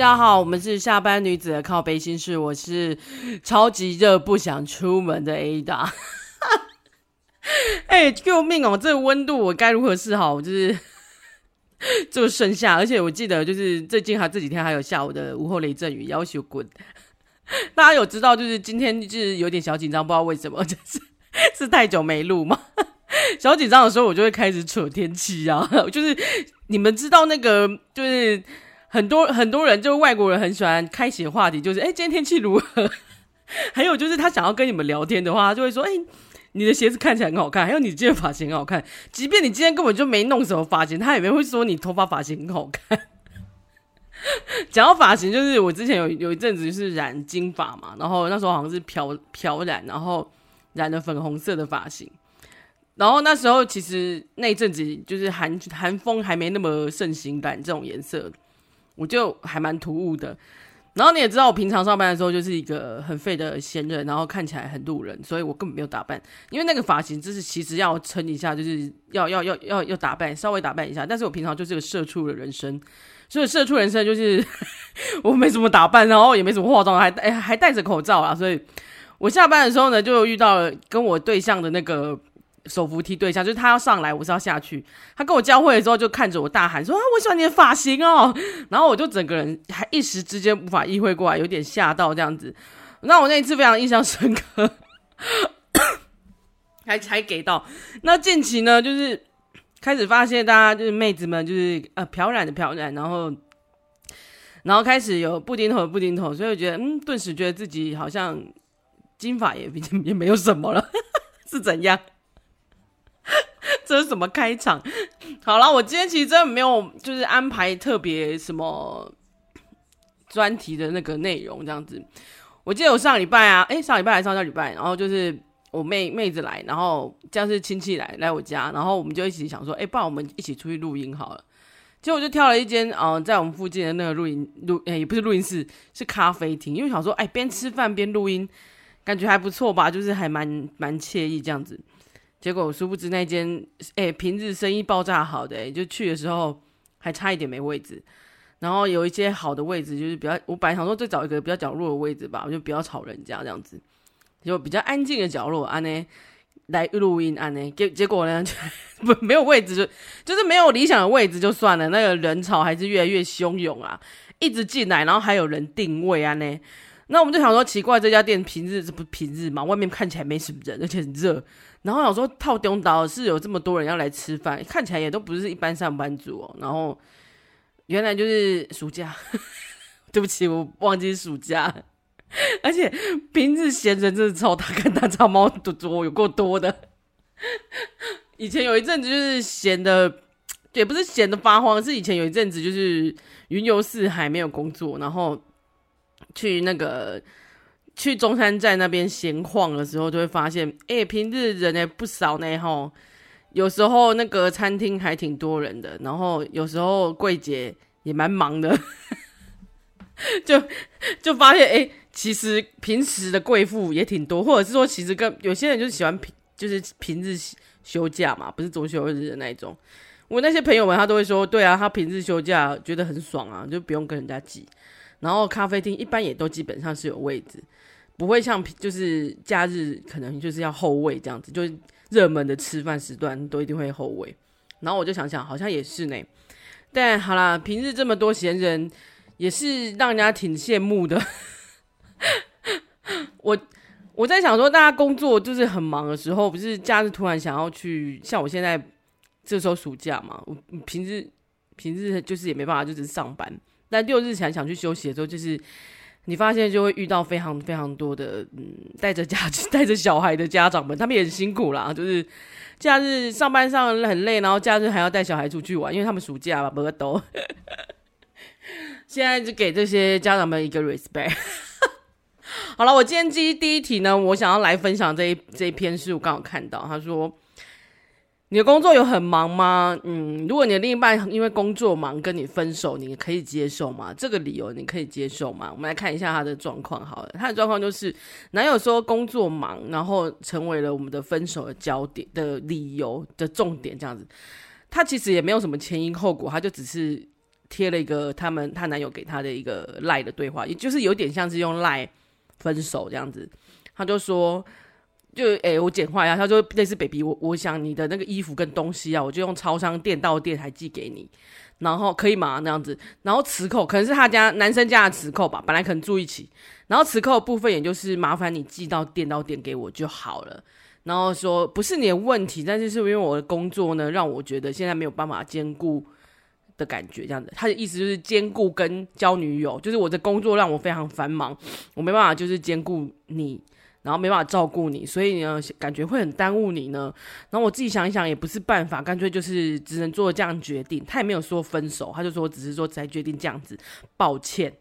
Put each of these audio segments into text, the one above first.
大家好，我们是下班女子的靠背心事，我是超级热不想出门的 Ada。哎、救命哦！这个温度我该如何是好？就是 就盛夏，而且我记得就是最近还这几天还有下午的午后雷阵雨，要求滚。大家有知道就是今天就是有点小紧张，不知道为什么，就是是太久没录吗？小紧张的时候我就会开始扯天气啊，就是你们知道那个就是。很多很多人，就是外国人很喜欢开启话题，就是哎，今天天气如何？还有就是他想要跟你们聊天的话，就会说，哎，你的鞋子看起来很好看，还有你今天发型很好看。即便你今天根本就没弄什么发型，他也没会说你头发发型很好看。讲到发型，就是我之前有有一阵子是染金发嘛，然后那时候好像是漂漂染，然后染了粉红色的发型。然后那时候其实那一阵子就是韩韩风还没那么盛行染这种颜色。我就还蛮突兀的，然后你也知道，我平常上班的时候就是一个很废的闲人，然后看起来很路人，所以我根本没有打扮，因为那个发型就是其实要撑一下，就是要要要要要打扮，稍微打扮一下。但是我平常就是个社畜的人生，所以社畜人生就是 我没什么打扮，然后也没什么化妆，还哎还戴着口罩啊，所以我下班的时候呢，就遇到了跟我对象的那个。手扶梯对象就是他要上来，我是要下去。他跟我交汇的时候，就看着我大喊说：“啊，我喜欢你的发型哦！”然后我就整个人还一时之间无法意会过来，有点吓到这样子。那我那一次非常印象深刻，还 还给到。那近期呢，就是开始发现大家就是妹子们就是呃漂染的漂染，然后然后开始有布丁头的布丁头，所以我觉得嗯，顿时觉得自己好像金发也也没有什么了，是怎样？这是什么开场？好了，我今天其实真的没有，就是安排特别什么专题的那个内容这样子。我记得我上礼拜啊，诶，上礼拜还是上上礼拜，然后就是我妹妹子来，然后这样是亲戚来来我家，然后我们就一起想说，诶，不然我们一起出去录音好了。结果我就挑了一间，嗯、在我们附近的那个录音录，诶，也不是录音室，是咖啡厅，因为想说，哎，边吃饭边录音，感觉还不错吧，就是还蛮蛮惬意这样子。结果我殊不知那间，哎、平日生意爆炸好的、就去的时候还差一点没位置。然后有一些好的位置，就是比较，我本来想说再找一个比较角落的位置吧，我就不要吵人家这样子，就比较安静的角落安呢来录音安呢。结结果呢，就 不没有位置就就是没有理想的位置就算了，那个人潮还是越来越汹涌啊，一直进来，然后还有人定位啊呢。那我们就想说奇怪，这家店平日这不平日嘛，外面看起来没什么人，而且很热。然后想说套中岛是有这么多人要来吃饭，看起来也都不是一般上班族哦。然后原来就是暑假，对不起，我忘记暑假。而且平日闲人真的超大，看大长猫多多有够多的。以前有一阵子就是闲的，也不是闲的发慌，是以前有一阵子就是云游四海没有工作，然后去那个。去中山站那边闲晃的时候，就会发现，哎、平日人也不少呢，吼。有时候那个餐厅还挺多人的，然后有时候柜姐也蛮忙的，就就发现，哎、其实平时的贵妇也挺多，或者是说，其实跟有些人就是喜欢平，就是平日休假嘛，不是周休日的那一种。我那些朋友们，他都会说，对啊，他平日休假觉得很爽啊，就不用跟人家挤。然后咖啡厅一般也都基本上是有位置。不会像就是假日可能就是要后位这样子，就是热门的吃饭时段都一定会后位。然后我就想想，好像也是呢。但好啦，平日这么多闲人，也是让人家挺羡慕的。我我在想说，大家工作就是很忙的时候，不是假日突然想要去，像我现在这时候暑假嘛，我平日平日就是也没办法，就是上班。但六日前想去休息的时候，就是。你发现就会遇到非常非常多的嗯，带着家 带着小孩的家长们，他们也很辛苦啦。就是假日上班上很累，然后假日还要带小孩出去玩，因为他们暑假嘛，不都。现在就给这些家长们一个 respect。好了，我今天第一第一题呢，我想要来分享这一这一篇是我刚好看到，他说。你的工作有很忙吗？嗯，如果你的另一半因为工作忙跟你分手，你可以接受吗？这个理由你可以接受吗？我们来看一下他的状况。好了，他的状况就是男友说工作忙，然后成为了我们的分手的焦点的理由的重点，这样子。他其实也没有什么前因后果，他就只是贴了一个他们她男友给她的一个赖的对话，也就是有点像是用赖分手这样子。他就说，就诶、我简化一下，他说类似 baby，我我想你的那个衣服跟东西啊，我就用超商店到店还寄给你。然后可以吗？那样子，然后磁扣可能是他家男生家的磁扣吧，本来可能住一起，然后磁扣的部分也就是麻烦你寄到店到店给我就好了。然后说不是你的问题，但是是因为我的工作呢，让我觉得现在没有办法兼顾的感觉，这样子。他的意思就是兼顾跟交女友，就是我的工作让我非常繁忙，我没办法就是兼顾你。然后没办法照顾你，所以呢，感觉会很耽误你呢。然后我自己想一想，也不是办法，干脆就是只能做这样决定。他也没有说分手，他就说只是说才决定这样子，抱歉。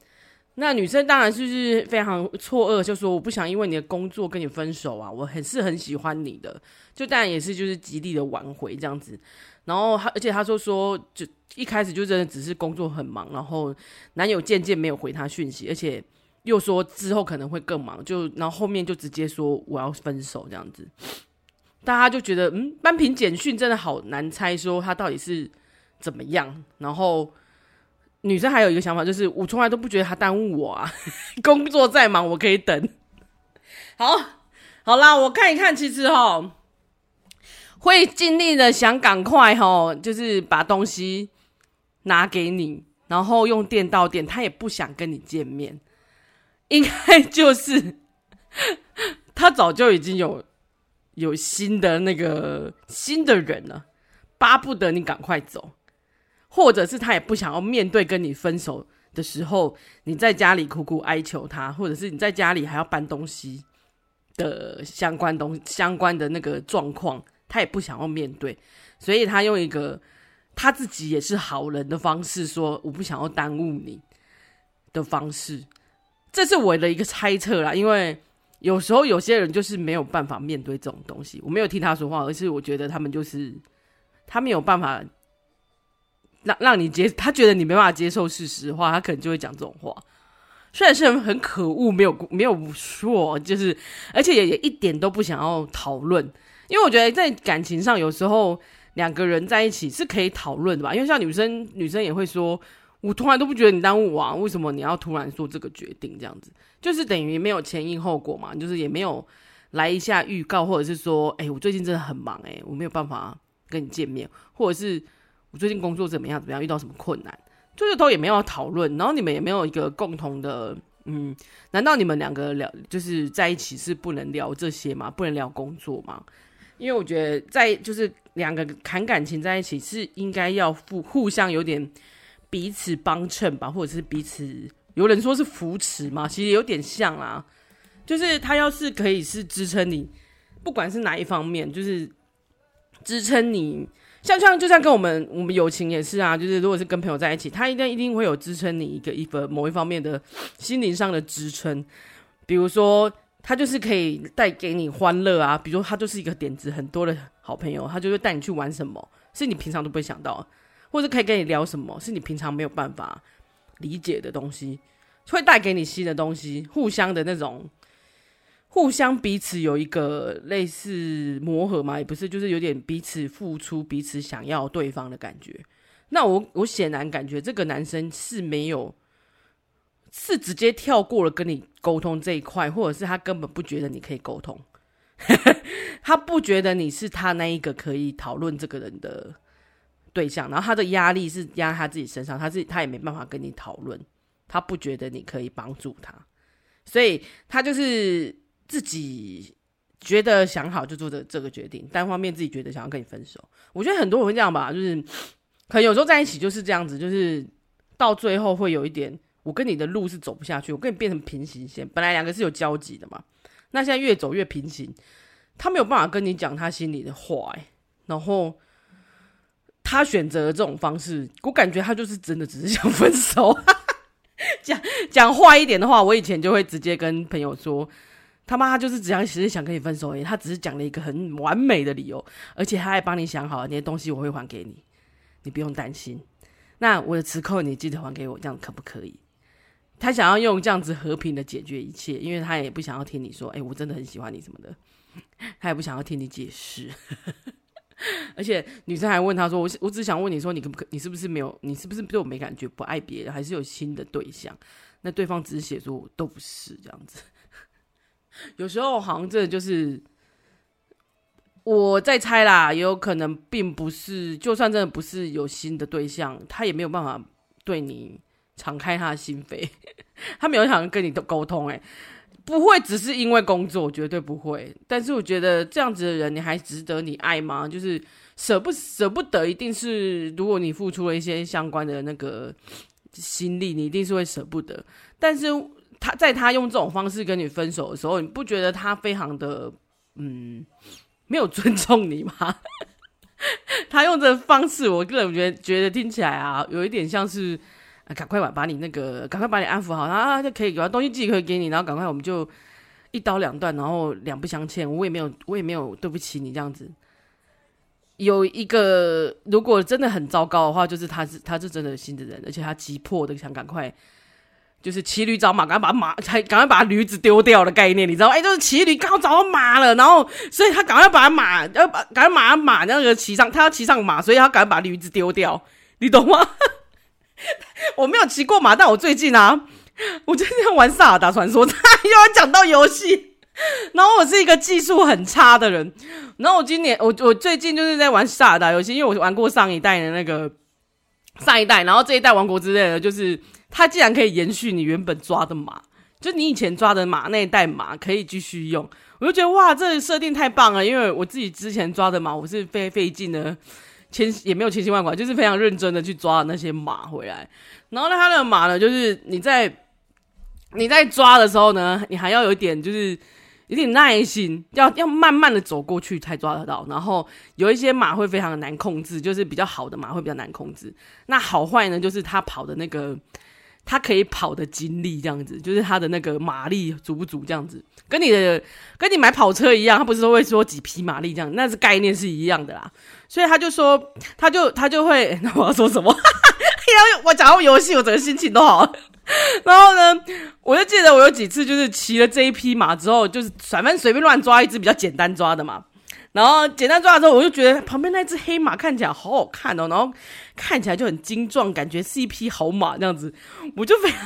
那女生当然就是非常错愕，就说我不想因为你的工作跟你分手啊，我很是很喜欢你的，就当然也是就是极力的挽回这样子。然后他而且他说说，就一开始就真的只是工作很忙，然后男友渐渐没有回他讯息，而且。又说之后可能会更忙，就然后后面就直接说我要分手这样子，大家就觉得嗯，单凭简讯真的好难猜说他到底是怎么样。然后女生还有一个想法就是，我从来都不觉得他耽误我啊，工作再忙我可以等。好，好啦，我看一看，其实哈会尽力的想赶快哈，就是把东西拿给你，然后用电到电，他也不想跟你见面。应该就是他早就已经有有新的那个新的人了，巴不得你赶快走，或者是他也不想要面对跟你分手的时候，你在家里苦苦哀求他，或者是你在家里还要搬东西的相关东相关的那个状况，他也不想要面对，所以他用一个他自己也是好人的方式说，我不想要耽误你的方式。这是我的一个猜测啦，因为有时候有些人就是没有办法面对这种东西。我没有替他说话，而是我觉得他们就是他没有办法让让你接，他觉得你没办法接受事实的话，他可能就会讲这种话。虽然是很很可恶，没有没有说，就是而且也也一点都不想要讨论，因为我觉得在感情上有时候两个人在一起是可以讨论的吧，因为像女生女生也会说。我从来都不觉得你耽误我啊，为什么你要突然做这个决定？这样子就是等于没有前因后果嘛，就是也没有来一下预告，或者是说，哎、我最近真的很忙、欸，哎，我没有办法跟你见面，或者是我最近工作怎么样怎么样，遇到什么困难，就是都也没有讨论，然后你们也没有一个共同的，嗯，难道你们两个聊就是在一起是不能聊这些吗？不能聊工作吗？因为我觉得在就是两个谈感情在一起是应该要互互相有点。彼此帮衬吧，或者是彼此，有人说是扶持嘛，其实有点像啦。就是他要是可以是支撑你，不管是哪一方面，就是支撑你，像像就像跟我们我们友情也是啊，就是如果是跟朋友在一起，他一定一定会有支撑你一个一个某一方面的心灵上的支撑。比如说，他就是可以带给你欢乐啊，比如说他就是一个点子很多的好朋友，他就会带你去玩什么，是你平常都不会想到。或者可以跟你聊什么，是你平常没有办法理解的东西，会带给你新的东西，互相的那种，互相彼此有一个类似磨合嘛，也不是，就是有点彼此付出，彼此想要对方的感觉。那我我显然感觉这个男生是没有，是直接跳过了跟你沟通这一块，或者是他根本不觉得你可以沟通，他不觉得你是他那一个可以讨论这个人的。对象，然后他的压力是压在他自己身上，他自己他也没办法跟你讨论，他不觉得你可以帮助他，所以他就是自己觉得想好就做这这个决定，单方面自己觉得想要跟你分手。我觉得很多人会这样吧，就是可能有时候在一起就是这样子，就是到最后会有一点，我跟你的路是走不下去，我跟你变成平行线，本来两个是有交集的嘛，那现在越走越平行，他没有办法跟你讲他心里的话，欸，然后。他选择这种方式，我感觉他就是真的只是想分手。讲讲坏一点的话，我以前就会直接跟朋友说：“他妈，就是只想只是想跟你分手而已。”他只是讲了一个很完美的理由，而且他还帮你想好了，那些东西我会还给你，你不用担心。那我的磁扣你记得还给我，这样可不可以？他想要用这样子和平的解决一切，因为他也不想要听你说：“哎、我真的很喜欢你什么的。”他也不想要听你解释。而且女生还问他说：“我我只想问你说，你可不可？你是不是没有？你是不是对我没感觉？不爱别人，还是有新的对象？”那对方只是写说：“我都不是这样子。”有时候好像真的就是我在猜啦，也有可能并不是。就算真的不是有新的对象，他也没有办法对你敞开他的心扉，他没有想跟你的沟通、欸。不会只是因为工作，绝对不会。但是我觉得这样子的人，你还值得你爱吗？就是舍不舍不得，一定是如果你付出了一些相关的那个心力，你一定是会舍不得。但是。他在他用这种方式跟你分手的时候，你不觉得他非常的嗯没有尊重你吗？他用这方式，我个人觉得觉得听起来啊，有一点像是赶快把把你那个赶快把你安抚好，啊就可以把东西寄可以给你，然后赶快我们就一刀两断，然后两不相欠。我也没有我也没有对不起你这样子。有一个如果真的很糟糕的话，就是他是他是真的新的人，而且他急迫的想赶快。就是骑驴找马，赶快把马，才赶快把驴子丢掉的概念，你知道？哎、就是骑驴刚好找到马了，然后所以他赶快把马要把赶快马马那个骑上，他要骑上马，所以他赶快把驴子丢掉，你懂吗？我没有骑过马，但我最近啊，我最近在玩《萨尔达传说》，又要讲到游戏，然后我是一个技术很差的人，然后我今年我我最近就是在玩《萨尔达》游戏，因为我玩过上一代的那个上一代，然后这一代《王国之类》的就是。它既然可以延续你原本抓的马，就你以前抓的马那一代马可以继续用，我就觉得哇，这设定太棒了。因为我自己之前抓的马，我是费费劲的，千也没有千辛万苦，就是非常认真的去抓那些马回来。然后呢，他的马呢，就是你在你在抓的时候呢，你还要有一点就是有点耐心，要要慢慢的走过去才抓得到。然后有一些马会非常的难控制，就是比较好的马会比较难控制。那好坏呢，就是他跑的那个。他可以跑的精力这样子，就是他的那个马力足不足这样子，跟你的跟你买跑车一样，他不是说会说几匹马力这样，那是概念是一样的啦。所以他就说，他就他就会，那我要说什么？然后我讲到游戏，我整个心情都好。然后呢，我就记得我有几次就是骑了这一匹马之后，就是反正随便乱抓一只比较简单抓的嘛。然后简单抓的时候，我就觉得旁边那只黑马看起来好好看哦，然后看起来就很精壮，感觉是一匹好马这样子，我就非常，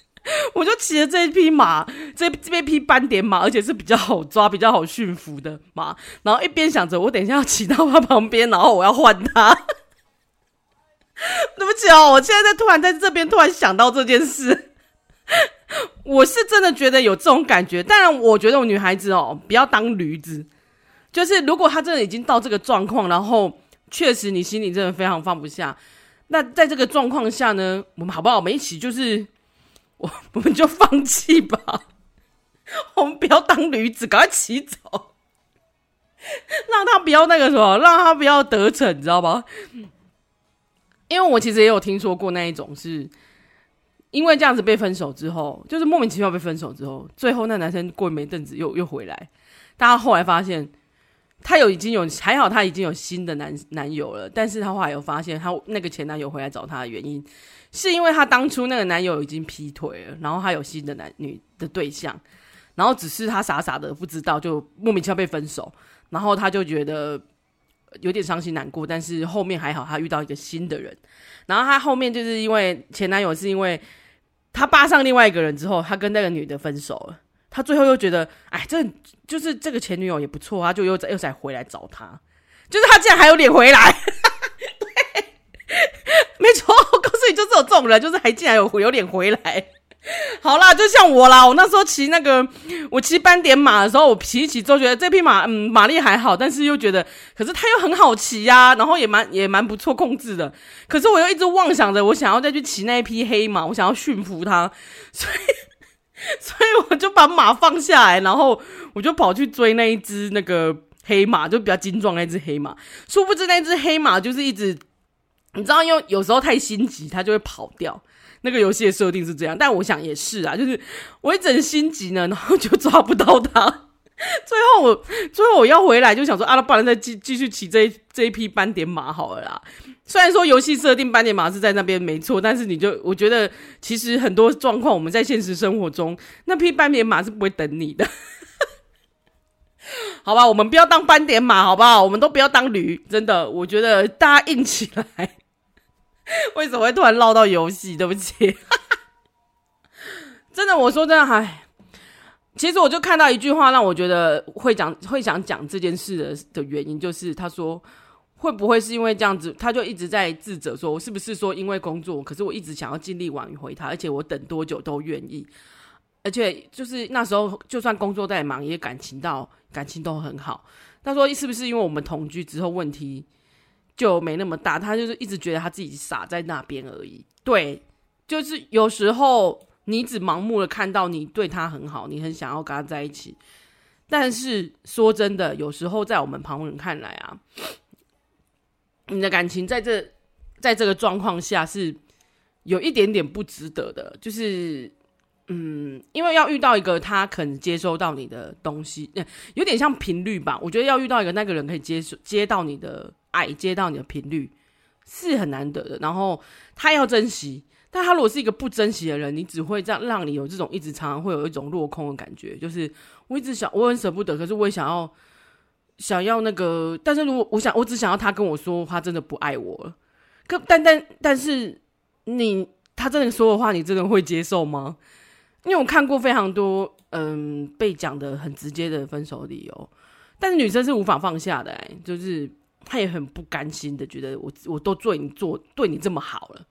我就骑了这一匹马，这这一匹斑点马，而且是比较好抓、比较好驯服的马。然后一边想着，我等一下要骑到它旁边，然后我要换它。对不起哦，我现在在突然在这边突然想到这件事，我是真的觉得有这种感觉。当然，我觉得我女孩子哦，不要当驴子。就是如果他真的已经到这个状况，然后确实你心里真的非常放不下，那在这个状况下呢，我们好不好？我们一起就是我我们就放弃吧，我们不要当驴子，赶快骑走，让他不要那个什么，让他不要得逞，你知道吧？因为我其实也有听说过那一种是，因为这样子被分手之后，就是莫名其妙被分手之后，最后那男生过没阵子又又回来，大家后来发现。她有已经有还好，她已经有新的男男友了。但是她后来有发现，她那个前男友回来找她的原因，是因为她当初那个男友已经劈腿了，然后她有新的男女的对象，然后只是他傻傻的不知道，就莫名其妙被分手，然后他就觉得有点伤心难过。但是后面还好，他遇到一个新的人，然后他后面就是因为前男友是因为他扒上另外一个人之后，他跟那个女的分手了。他最后又觉得，哎，这就是这个前女友也不错，他就又再又再回来找他，就是他竟然还有脸回来，对，没错，我告诉你，就是有这种人，就是还竟然有有脸回来。好啦，就像我啦，我那时候骑那个我骑斑点马的时候，我骑一骑之后觉得这匹马嗯马力还好，但是又觉得，可是它又很好骑呀、然后也蛮也蛮不错控制的，可是我又一直妄想着我想要再去骑那一匹黑马，我想要驯服它，所以。所以我就把马放下来，然后我就跑去追那一只那个黑马，就比较精壮那只黑马。殊不知那只黑马就是一直，你知道，因为有时候太心急，它就会跑掉。那个游戏的设定是这样，但我想也是啊，就是我一整心急呢，然后就抓不到它。最后我最后我要回来，就想说啊，那不然再继继续骑这这一匹斑点马好了啦。虽然说游戏设定斑点马是在那边没错，但是你就我觉得其实很多状况我们在现实生活中那匹斑点马是不会等你的。好吧，我们不要当斑点马，好不好？我们都不要当驴，真的，我觉得大家硬起来。为什么会突然唠到游戏？对不起，真的，我说真的，唉其实我就看到一句话，让我觉得会讲会想讲这件事的的原因，就是他说会不会是因为这样子，他就一直在自责，说我是不是说因为工作，可是我一直想要尽力挽回他，而且我等多久都愿意，而且就是那时候就算工作再忙，也感情到感情都很好。他说是不是因为我们同居之后问题？就没那么大，他就是一直觉得他自己傻在那边而已。对，就是有时候你只盲目的看到你对他很好，你很想要跟他在一起，但是说真的，有时候在我们旁人看来啊，你的感情在这在这个状况下是有一点点不值得的，就是嗯，因为要遇到一个他肯接收到你的东西，有点像频率吧。我觉得要遇到一个那个人可以接受接到你的。爱接到你的频率是很难得的，然后他要珍惜，但他如果是一个不珍惜的人，你只会这样让你有这种一直常常会有一种落空的感觉，就是我一直想，我很舍不得，可是我也想要想要那个，但是如果我想，我只想要他跟我说他真的不爱我了，可但但但是你他真的说的话，你真的会接受吗？因为我看过非常多嗯被讲的很直接的分手理由，但是女生是无法放下的，就是。他也很不甘心的，觉得我我都对你做对你这么好了，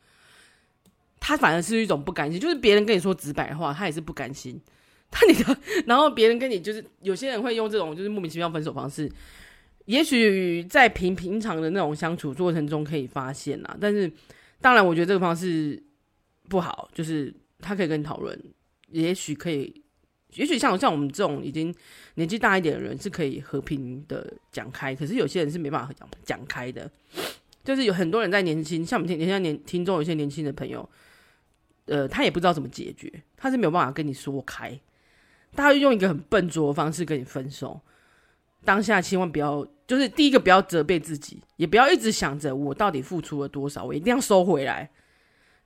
他反而是一种不甘心，就是别人跟你说直白话，他也是不甘心。他你的，然后别人跟你就是有些人会用这种就是莫名其妙分手方式，也许在平平常的那种相处过程中可以发现啦，但是当然我觉得这个方式不好，就是他可以跟你讨论，也许可以。也许像像我们这种已经年纪大一点的人是可以和平的讲开，可是有些人是没办法讲讲开的。就是有很多人在年轻，像我们听，像年听众有些年轻的朋友，呃，他也不知道怎么解决，他是没有办法跟你说开，他会用一个很笨拙的方式跟你分手。当下千万不要，就是第一个不要责备自己，也不要一直想着我到底付出了多少，我一定要收回来。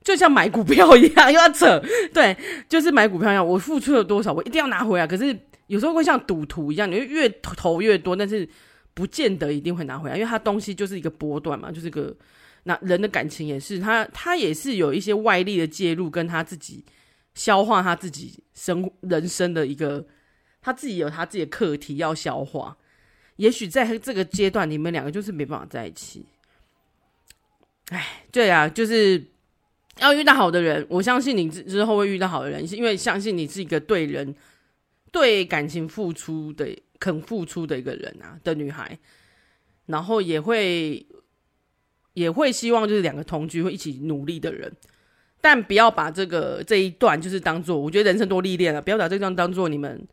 就像买股票一样，又要扯，对，就是买股票一样，我付出了多少，我一定要拿回来。可是有时候会像赌徒一样，你会越投越多，但是不见得一定会拿回来，因为他东西就是一个波段嘛，就是个那人的感情也是，他他也是有一些外力的介入，跟他自己消化他自己生人生的一个，他自己有他自己的课题要消化。也许在这个阶段，你们两个就是没办法在一起。哎，对啊，就是。要遇到好的人，我相信你之之后会遇到好的人，是因为相信你是一个对人、对感情付出的、肯付出的一个人啊的女孩，然后也会也会希望就是两个同居会一起努力的人，但不要把这个这一段就是当做，我觉得人生多历练了，不要把这段当做你们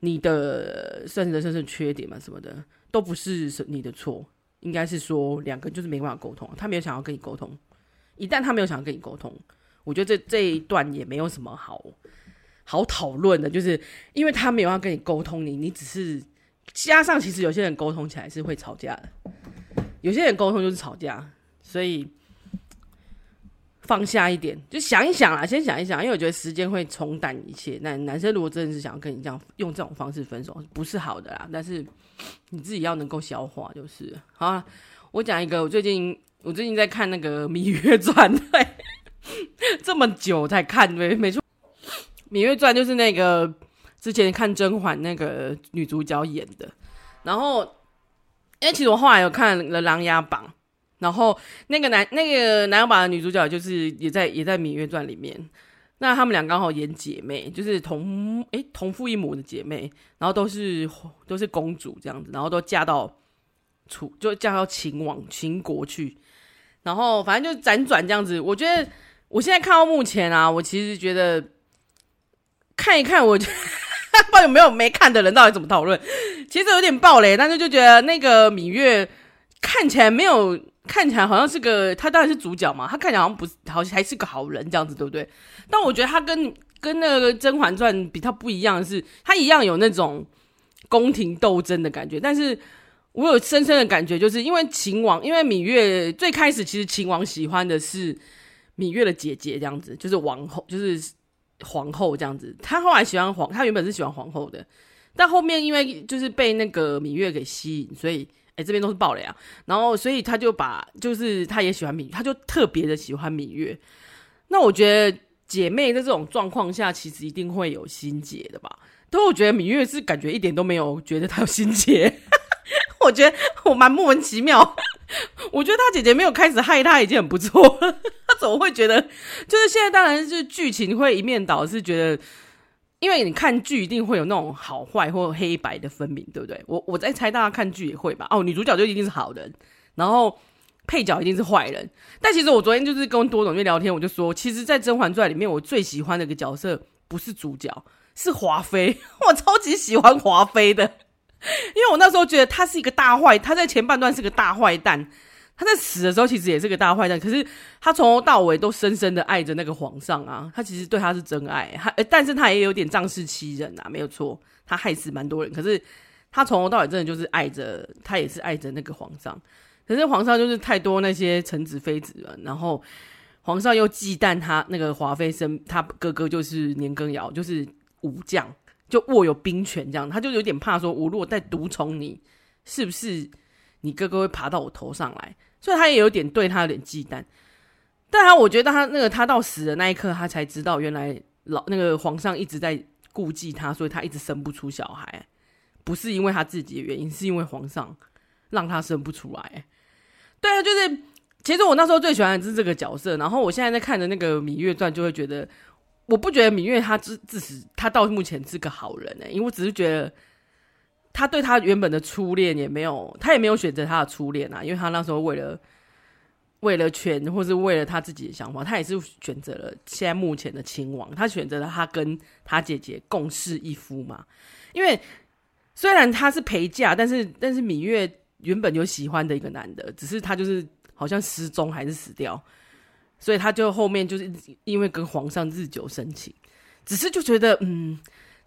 你的甚至甚至缺点嘛什么的，都不是你的错，应该是说两个就是没办法沟通，他没有想要跟你沟通。一旦他没有想要跟你沟通，我觉得这这一段也没有什么好好讨论的，就是因为他没有要跟你沟通，你你只是加上，其实有些人沟通起来是会吵架的，有些人沟通就是吵架，所以放下一点，就想一想啦，先想一想，因为我觉得时间会冲淡一切。那男生如果真的是想要跟你这样用这种方式分手，不是好的啦，但是你自己要能够消化，就是好。我讲一个，我最近。我最近在看那个《芈月传》，对，这么久才看，没没错，《芈月传》就是那个之前看甄嬛那个女主角演的。然后，因为其实我后来有看了《琅琊榜》，然后那个男那个琅琊榜的女主角就是也在也在《芈月传》里面。那他们俩刚好演姐妹，就是同诶、同父异母的姐妹，然后都是都是公主这样子，然后都嫁到楚就嫁到秦王秦国去。然后反正就辗转这样子，我觉得我现在看到目前啊，我其实觉得看一看，我不知道有没有没看的人到底怎么讨论。其实有点爆雷，但是就觉得那个芈月看起来没有，看起来好像是个他当然是主角嘛，他看起来好像不是，好像还是个好人这样子，对不对？但我觉得他跟跟那个《甄嬛传》比，他不一样的是，他一样有那种宫廷斗争的感觉，但是。我有深深的感觉，就是因为秦王，因为芈月最开始其实秦王喜欢的是芈月的姐姐这样子，就是王后，就是皇后这样子。他后来喜欢皇，他原本是喜欢皇后的，但后面因为就是被那个芈月给吸引，所以哎、这边都是爆雷啊。然后所以他就把就是他也喜欢芈，他就特别的喜欢芈月。那我觉得姐妹在这种状况下，其实一定会有心结的吧？但我觉得芈月是感觉一点都没有觉得她有心结，我觉得我蛮莫名其妙。我觉得她姐姐没有开始害她已经很不错了，他怎么会觉得？就是现在当然是剧情会一面倒，是觉得，因为你看剧一定会有那种好坏或黑白的分明，对不对？我我在猜大家看剧也会吧？哦，女主角就一定是好人，然后配角一定是坏人。但其实我昨天就是跟多总在聊天，我就说，其实，在《甄嬛传》里面，我最喜欢的一个角色不是主角，是华妃。我超级喜欢华妃的。因为我那时候觉得她是一个大坏，她在前半段是个大坏蛋，他在死的时候其实也是个大坏蛋，可是他从头到尾都深深的爱着那个皇上啊，他其实对他是真爱，他但是他也有点仗势欺人啊，没有错，他害死蛮多人，可是他从头到尾真的就是爱着，他也是爱着那个皇上，可是皇上就是太多那些臣子妃子了，然后皇上又忌惮他那个华妃生，他哥哥就是年羹尧，就是武将。就握有兵权这样，他就有点怕说，我如果再独宠你，是不是你哥哥会爬到我头上来？所以他也有点对他有点忌惮。但他我觉得他那个他到死的那一刻，他才知道原来老那个皇上一直在顾忌他，所以他一直生不出小孩，不是因为他自己的原因，是因为皇上让他生不出来。对啊，就是其实我那时候最喜欢的是这个角色，然后我现在在看的那个《芈月传》，就会觉得。我不觉得芈月她自自始她到目前是个好人呢、因为我只是觉得他对他原本的初恋也没有，他也没有选择他的初恋啊，因为他那时候为了为了权或是为了他自己的想法，他也是选择了现在目前的亲王，他选择了他跟他姐姐共侍一夫嘛。因为虽然他是陪嫁，但是但是芈月原本有喜欢的一个男的，只是他就是好像失踪还是死掉。所以他就后面就是因为跟皇上日久生情，只是就觉得，嗯，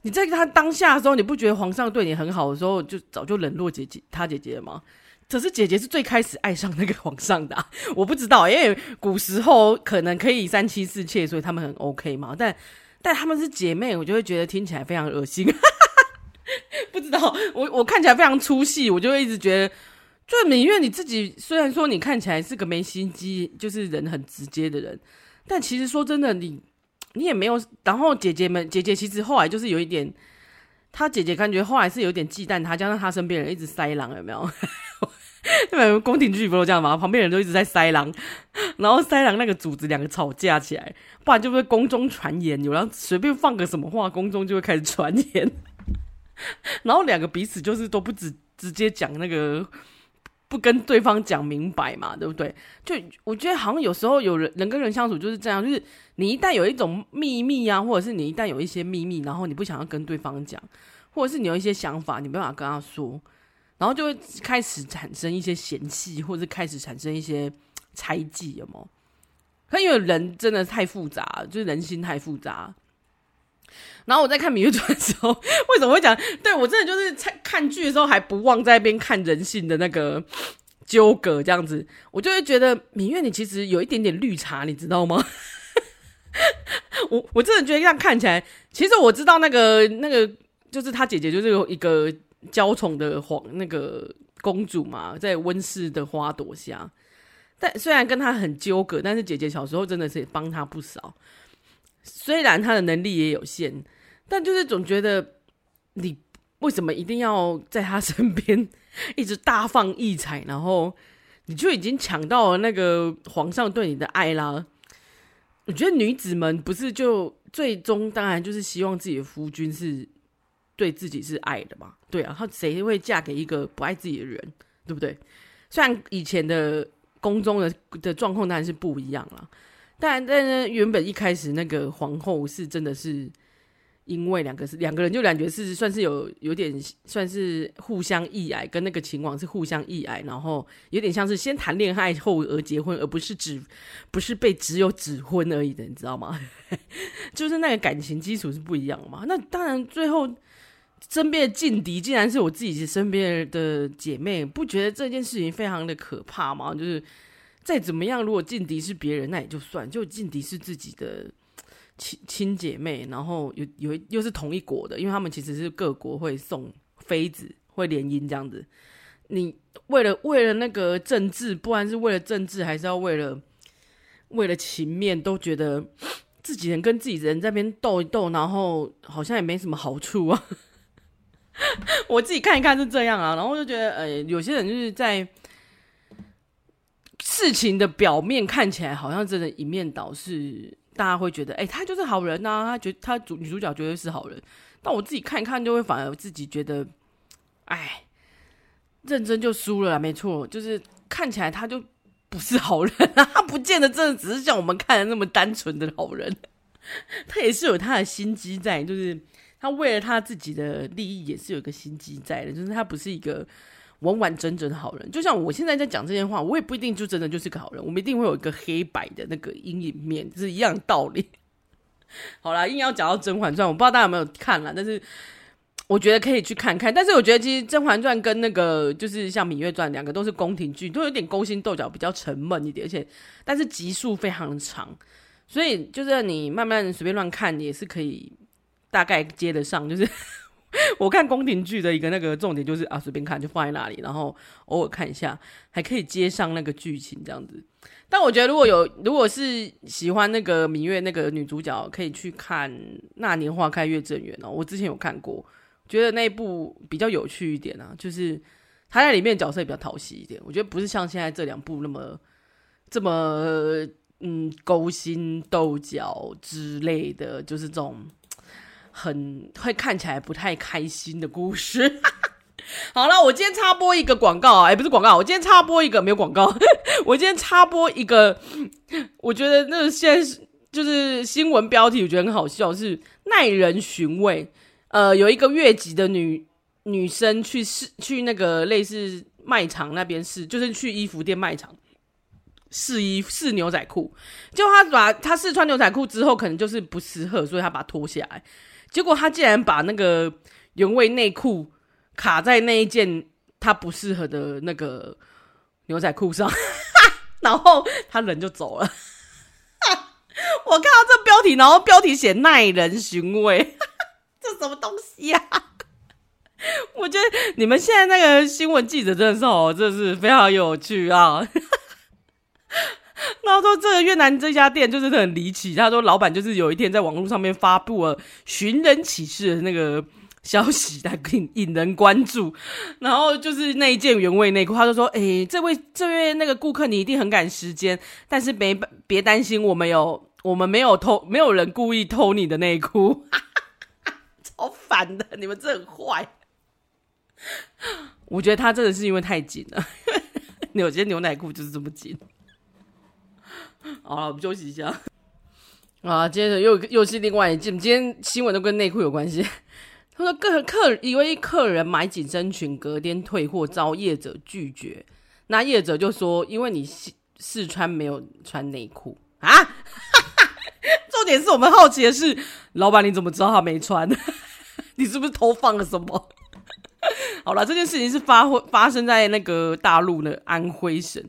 你在他当下的时候，你不觉得皇上对你很好的时候，就早就冷落姐姐他姐姐了吗？可是姐姐是最开始爱上那个皇上的，我不知道，因为古时候可能可以三妻四妾，所以他们很 OK 嘛。但但他们是姐妹，我就会觉得听起来非常恶心。不知道，我我看起来非常粗细，我就会一直觉得。就芈月你自己虽然说你看起来是个没心机，就是人很直接的人，但其实说真的，你你也没有。然后姐姐们，姐姐其实后来就是有一点，她姐姐感觉后来是有点忌惮她，加上她身边人一直塞狼，有没有？因为宫廷剧不都这样嘛，旁边人都一直在塞狼，然后塞狼那个主子两个吵架起来，不然就会宫中传言，有然后随便放个什么话，宫中就会开始传言，然后两个彼此就是都不直直接讲那个。不跟对方讲明白嘛，对不对？就我觉得好像有时候有人人跟人相处就是这样，就是你一旦有一种秘密啊，或者是你一旦有一些秘密，然后你不想要跟对方讲，或者是你有一些想法，你没办法跟他说，然后就会开始产生一些嫌隙，或者是开始产生一些猜忌，有没有？可因为人真的太复杂，就是人心太复杂。然后我在看《芈月传》的时候，为什么会讲？对，我真的就是在看剧的时候还不忘在那边看人性的那个纠葛，这样子，我就会觉得芈月你其实有一点点绿茶，你知道吗？我我真的觉得这样看起来，其实我知道那个那个就是她姐姐就是有一个娇宠的皇那个公主嘛，在温室的花朵下，但虽然跟他很纠葛，但是姐姐小时候真的是帮他不少。虽然他的能力也有限，但就是总觉得你为什么一定要在他身边一直大放异彩，然后你就已经抢到了那个皇上对你的爱啦。我觉得女子们不是就最终当然就是希望自己的夫君是对自己是爱的嘛？对啊，她谁会嫁给一个不爱自己的人，对不对？虽然以前的宫中的的状况当然是不一样了。但但是原本一开始那个皇后是真的是因为两个是两个人就感觉是算是有有点算是互相意爱，跟那个秦王是互相意爱，然后有点像是先谈恋爱后而结婚，而不是只不是被只有指婚而已的，你知道吗？就是那个感情基础是不一样嘛。那当然最后身边的劲敌竟然是我自己身边的姐妹，不觉得这件事情非常的可怕吗？就是。再怎么样，如果劲敌是别人，那也就算；就劲敌是自己的亲亲姐妹，然后有有又是同一国的，因为他们其实是各国会送妃子，会联姻这样子。你为了为了那个政治，不管是为了政治，还是要为了为了情面，都觉得 自己人跟自己人在边斗一斗，然后好像也没什么好处啊。我自己看一看是这样啊，然后就觉得，呃，有些人就是在事情的表面看起来好像真的一面倒，是大家会觉得，哎，他就是好人呐，他觉他主女主角绝对是好人，但我自己看一看就会反而自己觉得，哎。认真就输了啦，没错，就是看起来他就不是好人啊，他不见得真的只是像我们看的那么单纯的好人，他也是有他的心机在，就是他为了他自己的利益也是有一个心机在的，就是他不是一个完完整整的好人。就像我现在在讲这些话，我也不一定就真的就是个好人，我们一定会有一个黑白的那个阴影面，是一样道理。好啦，硬要讲到《甄嬛传》，我不知道大家有没有看啦，但是。我觉得可以去看看，但是我觉得其实《甄嬛传》跟那个就是像《芈月传》两个都是宫廷剧，都有点勾心斗角，比较沉闷一点，而且但是集数非常长，所以就是你慢慢随便乱看也是可以大概接得上。就是 我看宫廷剧的一个那个重点就是啊，随便看就放在那里，然后偶尔看一下，还可以接上那个剧情这样子。但我觉得如果有如果是喜欢那个芈月那个女主角，可以去看《那年花开月正圆》哦，我之前有看过。觉得那一部比较有趣一点啊，就是他在里面角色也比较讨喜一点。我觉得不是像现在这两部那么这么嗯勾心斗角之类的，就是这种很会看起来不太开心的故事。好了，我今天插播一个广告啊，哎，不是广告，我今天插播一个没有广告，我今天插播一个，我觉得那个现在是就是新闻标题，我觉得很好笑，是耐人寻味。呃，有一个越级的女女生去试去那个类似卖场那边试，就是去衣服店卖场试衣试牛仔裤。结果她把他试穿牛仔裤之后，可能就是不适合，所以他把它脱下来。结果他竟然把那个原味内裤卡在那一件他不适合的那个牛仔裤上，然后他人就走了。我看到这标题，然后标题写耐人寻味。这什么东西呀、啊？我觉得你们现在那个新闻记者真的是哦，真的是非常有趣啊。然后说这个越南这家店就是很离奇，他说老板就是有一天在网络上面发布了寻人启事的那个消息来引引人关注，然后就是那一件原味内裤，他就说：“哎，这位这位那个顾客你一定很赶时间，但是别别担心，我们有我们没有偷，没有人故意偷你的内裤。”好烦的，你们这很坏。我觉得他真的是因为太紧了，有些牛奶裤就是这么紧。好了，我们休息一下。啊，接着又又是另外一件，今天新闻都跟内裤有关系。他说，客客一位客人买紧身裙，隔天退货遭业者拒绝，那业者就说，因为你试试穿没有穿内裤啊。重点是我们好奇的是，老板你怎么知道他没穿？你是不是偷放了什么？好了，这件事情是发发生在那个大陆的安徽省。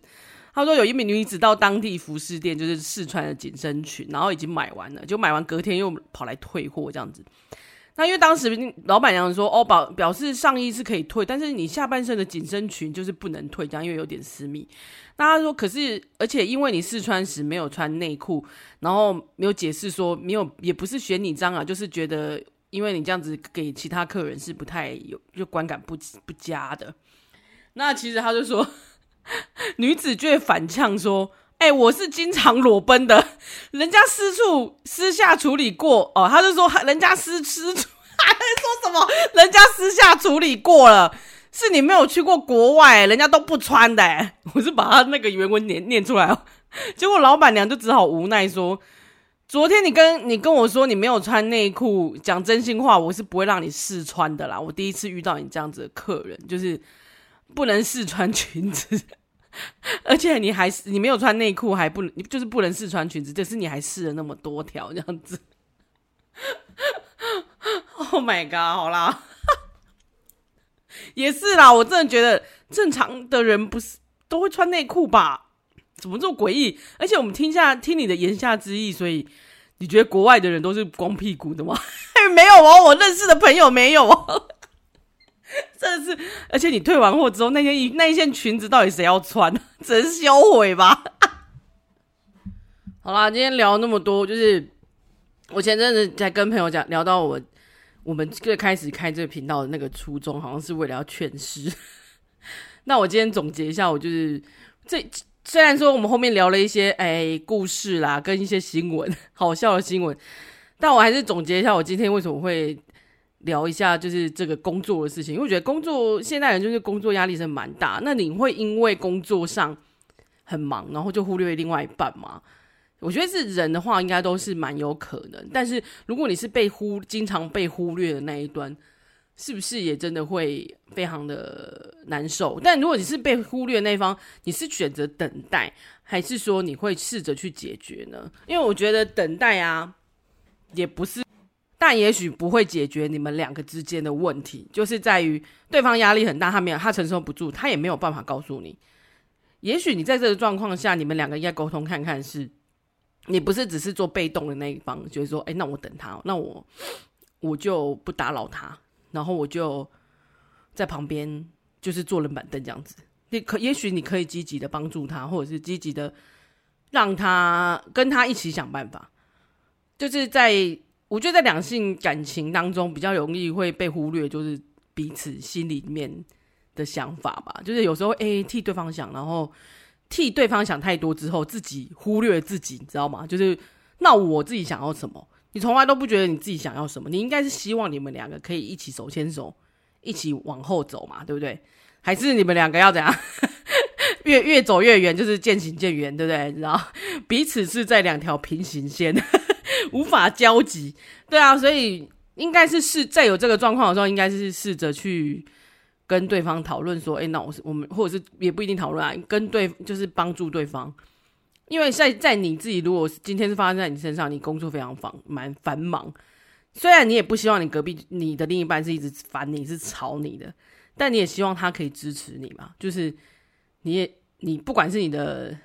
他说有一名女子到当地服饰店，就是试穿了紧身裙，然后已经买完了，就买完隔天又跑来退货这样子。那因为当时老板娘说哦，表表示上衣是可以退，但是你下半身的紧身裙就是不能退，这样因为有点私密。那他说可是，而且因为你试穿时没有穿内裤，然后没有解释说没有，也不是嫌你脏啊，就是觉得。因为你这样子给其他客人是不太有，就观感不不佳的。那其实他就说，女子就反呛说：“哎、我是经常裸奔的，人家私处私下处理过哦。”他就说：“人家私 私处还说什么？人家私下处理过了，是你没有去过国外，人家都不穿的。”我是把他那个原文念念出来哦，结果老板娘就只好无奈说。昨天你跟你跟我说你没有穿内裤，讲真心话，我是不会让你试穿的啦。我第一次遇到你这样子的客人，就是不能试穿裙子，而且你还是你没有穿内裤，还不能就是不能试穿裙子，就是你还试了那么多条这样子。Oh my god！好啦，也是啦，我真的觉得正常的人不是都会穿内裤吧？怎么这么诡异？而且我们听下听你的言下之意，所以你觉得国外的人都是光屁股的吗？没有哦，我认识的朋友没有哦。真的是，而且你退完货之后，那件衣那一件裙子到底谁要穿？只能销毁吧。好啦，今天聊那么多，就是我前阵子在跟朋友讲，聊到我我们最开始开这个频道的那个初衷，好像是为了要劝世。那我今天总结一下，我就是这虽然说我们后面聊了一些哎故事啦，跟一些新闻，好笑的新闻，但我还是总结一下，我今天为什么会聊一下，就是这个工作的事情。因为我觉得工作现代人就是工作压力是蛮大，那你会因为工作上很忙，然后就忽略另外一半吗？我觉得是人的话，应该都是蛮有可能。但是如果你是被忽经常被忽略的那一端，是不是也真的会非常的难受？但如果你是被忽略那一方，你是选择等待，还是说你会试着去解决呢？因为我觉得等待啊，也不是，但也许不会解决你们两个之间的问题，就是在于对方压力很大，他没有，他承受不住，他也没有办法告诉你。也许你在这个状况下，你们两个应该沟通看看是。你不是只是做被动的那一方，就是说，哎，那我等他，那我我就不打扰他，然后我就在旁边就是坐冷板凳这样子。你可也许你可以积极的帮助他，或者是积极的让他跟他一起想办法。就是在我觉得在两性感情当中比较容易会被忽略，就是彼此心里面的想法吧。就是有时候哎替对方想，然后。替对方想太多之后，自己忽略自己，你知道吗？就是那我自己想要什么，你从来都不觉得你自己想要什么。你应该是希望你们两个可以一起手牵手，一起往后走嘛，对不对？还是你们两个要怎样？越越走越远，就是渐行渐远，对不对？你知道彼此是在两条平行线，无法交集。对啊，所以应该是试在有这个状况的时候，应该是试着去。跟对方讨论说，哎、那我是我们，或者是也不一定讨论啊，跟对就是帮助对方，因为在在你自己，如果今天是发生在你身上，你工作非常繁蛮繁忙，虽然你也不希望你隔壁你的另一半是一直烦你，是吵你的，但你也希望他可以支持你嘛，就是你也你不管是你的，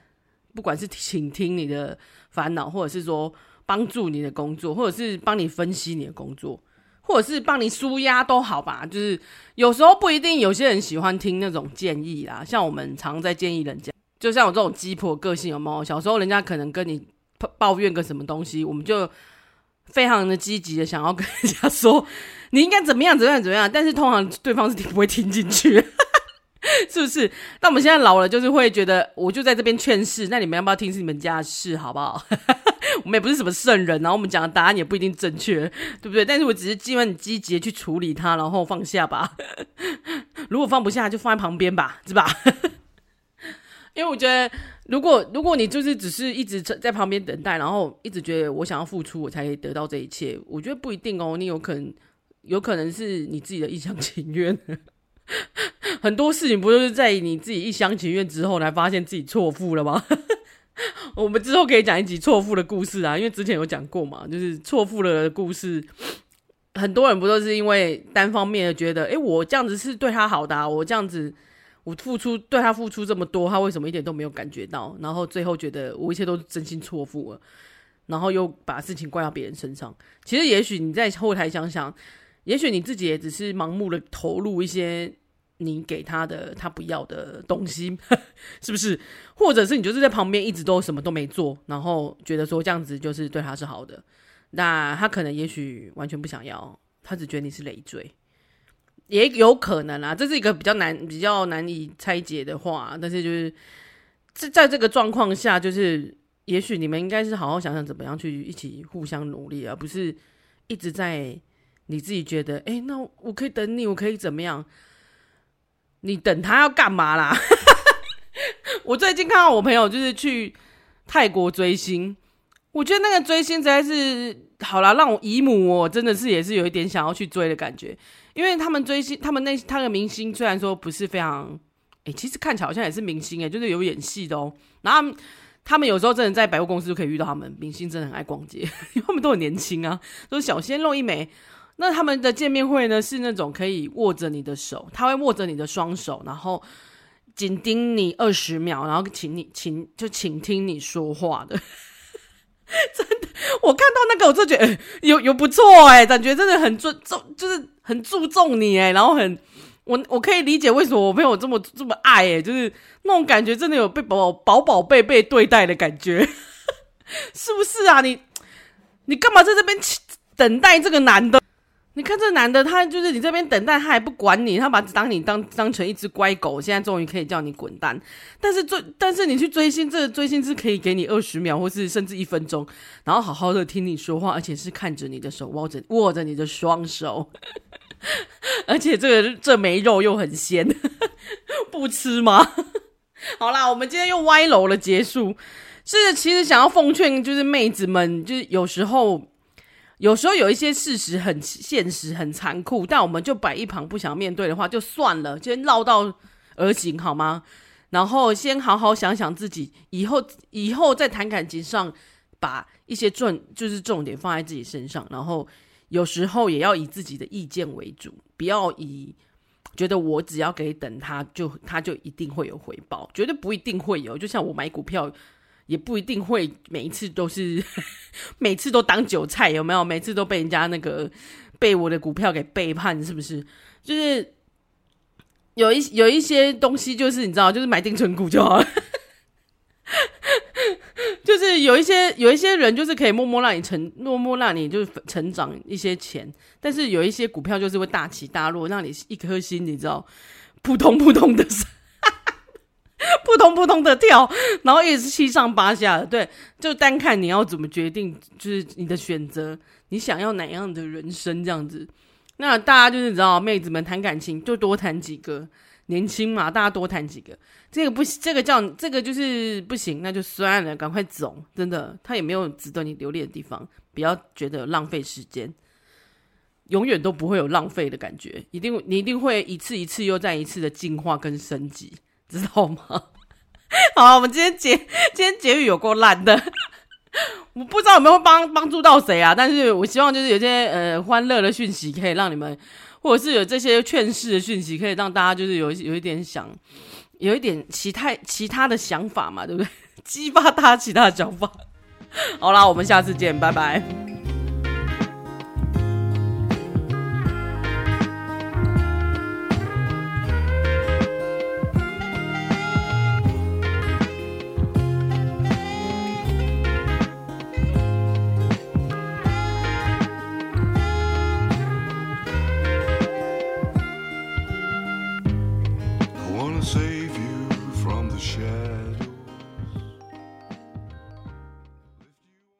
不管是倾听你的烦恼，或者是说帮助你的工作，或者是帮你分析你的工作。或者是帮你舒压都好吧，就是有时候不一定，有些人喜欢听那种建议啦。像我们常在建议人家，就像我这种鸡婆个性有没有？小时候人家可能跟你抱怨个什么东西，我们就非常的积极的想要跟人家说，你应该怎么样怎么样怎么样。但是通常对方是不会听进去，是不是？那我们现在老了，就是会觉得我就在这边劝世，那你们要不要听是你们家的事，好不好？我们也不是什么圣人，然后我们讲的答案也不一定正确，对不对？但是我只是希望你积极的去处理它，然后放下吧。如果放不下，就放在旁边吧，是吧？因为我觉得，如果如果你就是只是一直在旁边等待，然后一直觉得我想要付出，我才可以得到这一切，我觉得不一定哦。你有可能，有可能是你自己的一厢情愿。很多事情不就是在你自己一厢情愿之后，才发现自己错付了吗？我们之后可以讲一集错付的故事啊，因为之前有讲过嘛，就是错付了的故事，很多人不都是因为单方面的觉得，诶，我这样子是对他好的啊，我这样子我付出对他付出这么多，他为什么一点都没有感觉到？然后最后觉得我一切都是真心错付了，然后又把事情怪到别人身上。其实也许你在后台想想，也许你自己也只是盲目的投入一些。你给他的他不要的东西，是不是？或者是你就是在旁边一直都什么都没做，然后觉得说这样子就是对他是好的，那他可能也许完全不想要，他只觉得你是累赘，也有可能啊。这是一个比较难、比较难以拆解的话，但是就是在在这个状况下，就是也许你们应该是好好想想怎么样去一起互相努力，而不是一直在你自己觉得，哎，那我可以等你，我可以怎么样？你等他要干嘛啦？我最近看到我朋友就是去泰国追星，我觉得那个追星实在是好啦，让我姨母我真的是也是有一点想要去追的感觉，因为他们追星，他们那他的明星虽然说不是非常，哎、其实看起来好像也是明星哎、就是有演戏的哦。然后，他们有时候真的在百货公司就可以遇到他们，明星真的很爱逛街，因为他们都很年轻啊，都是小鲜肉一枚。那他们的见面会呢，是那种可以握着你的手，他会握着你的双手，然后紧盯你二十秒，然后请你请就请听你说话的。真的，我看到那个，我就觉得、有有不错哎、感觉真的很尊重，就是很注重你哎、然后很我我可以理解为什么我朋友这么这么爱哎、就是那种感觉，真的有被宝宝宝贝被对待的感觉，是不是啊？你你干嘛在这边等待这个男的？你看这男的，他就是你这边等待，他还不管你，他把当你当当成一只乖狗，现在终于可以叫你滚蛋。但是追，但是你去追星，这个追星是可以给你二十秒，或是甚至一分钟，然后好好的听你说话，而且是看着你的手，握着握着你的双手，而且这个这没肉又很鲜，不吃吗？好啦，我们今天又歪楼了，结束。是，其实想要奉劝就是妹子们，就是有时候。有时候有一些事实很现实、很残酷，但我们就摆一旁不想面对的话，就算了，先绕道而行好吗？然后先好好想想自己以后，以后在谈感情上，把一些重就是重点放在自己身上，然后有时候也要以自己的意见为主，不要以觉得我只要给等他就他就一定会有回报，绝对不一定会有。就像我买股票。也不一定会每一次都是，每次都当韭菜，有没有？每次都被人家那个被我的股票给背叛，是不是？就是有一有一些东西，就是你知道，就是买定存股就好了。就是有一些有一些人，就是可以默默让你成，默默让你就是成长一些钱，但是有一些股票就是会大起大落，让你一颗心，你知道，扑通扑通的。扑通扑通的跳，然后也是七上八下的，对，就单看你要怎么决定，就是你的选择，你想要哪样的人生这样子。那大家就是知道，妹子们谈感情就多谈几个，年轻嘛，大家多谈几个。这个不，这个叫这个就是不行，那就算了，赶快走。真的，他也没有值得你留恋的地方，不要觉得浪费时间，永远都不会有浪费的感觉，一定你一定会一次一次又再一次的进化跟升级。知道吗？好，我们今天结今天结语有够烂的，我不知道有没有帮帮助到谁啊？但是我希望就是有些呃欢乐的讯息可以让你们，或者是有这些劝世的讯息可以让大家就是有有一点想，有一点其他其他的想法嘛，对不对？激发大家其他的想法。好啦，我们下次见，拜拜。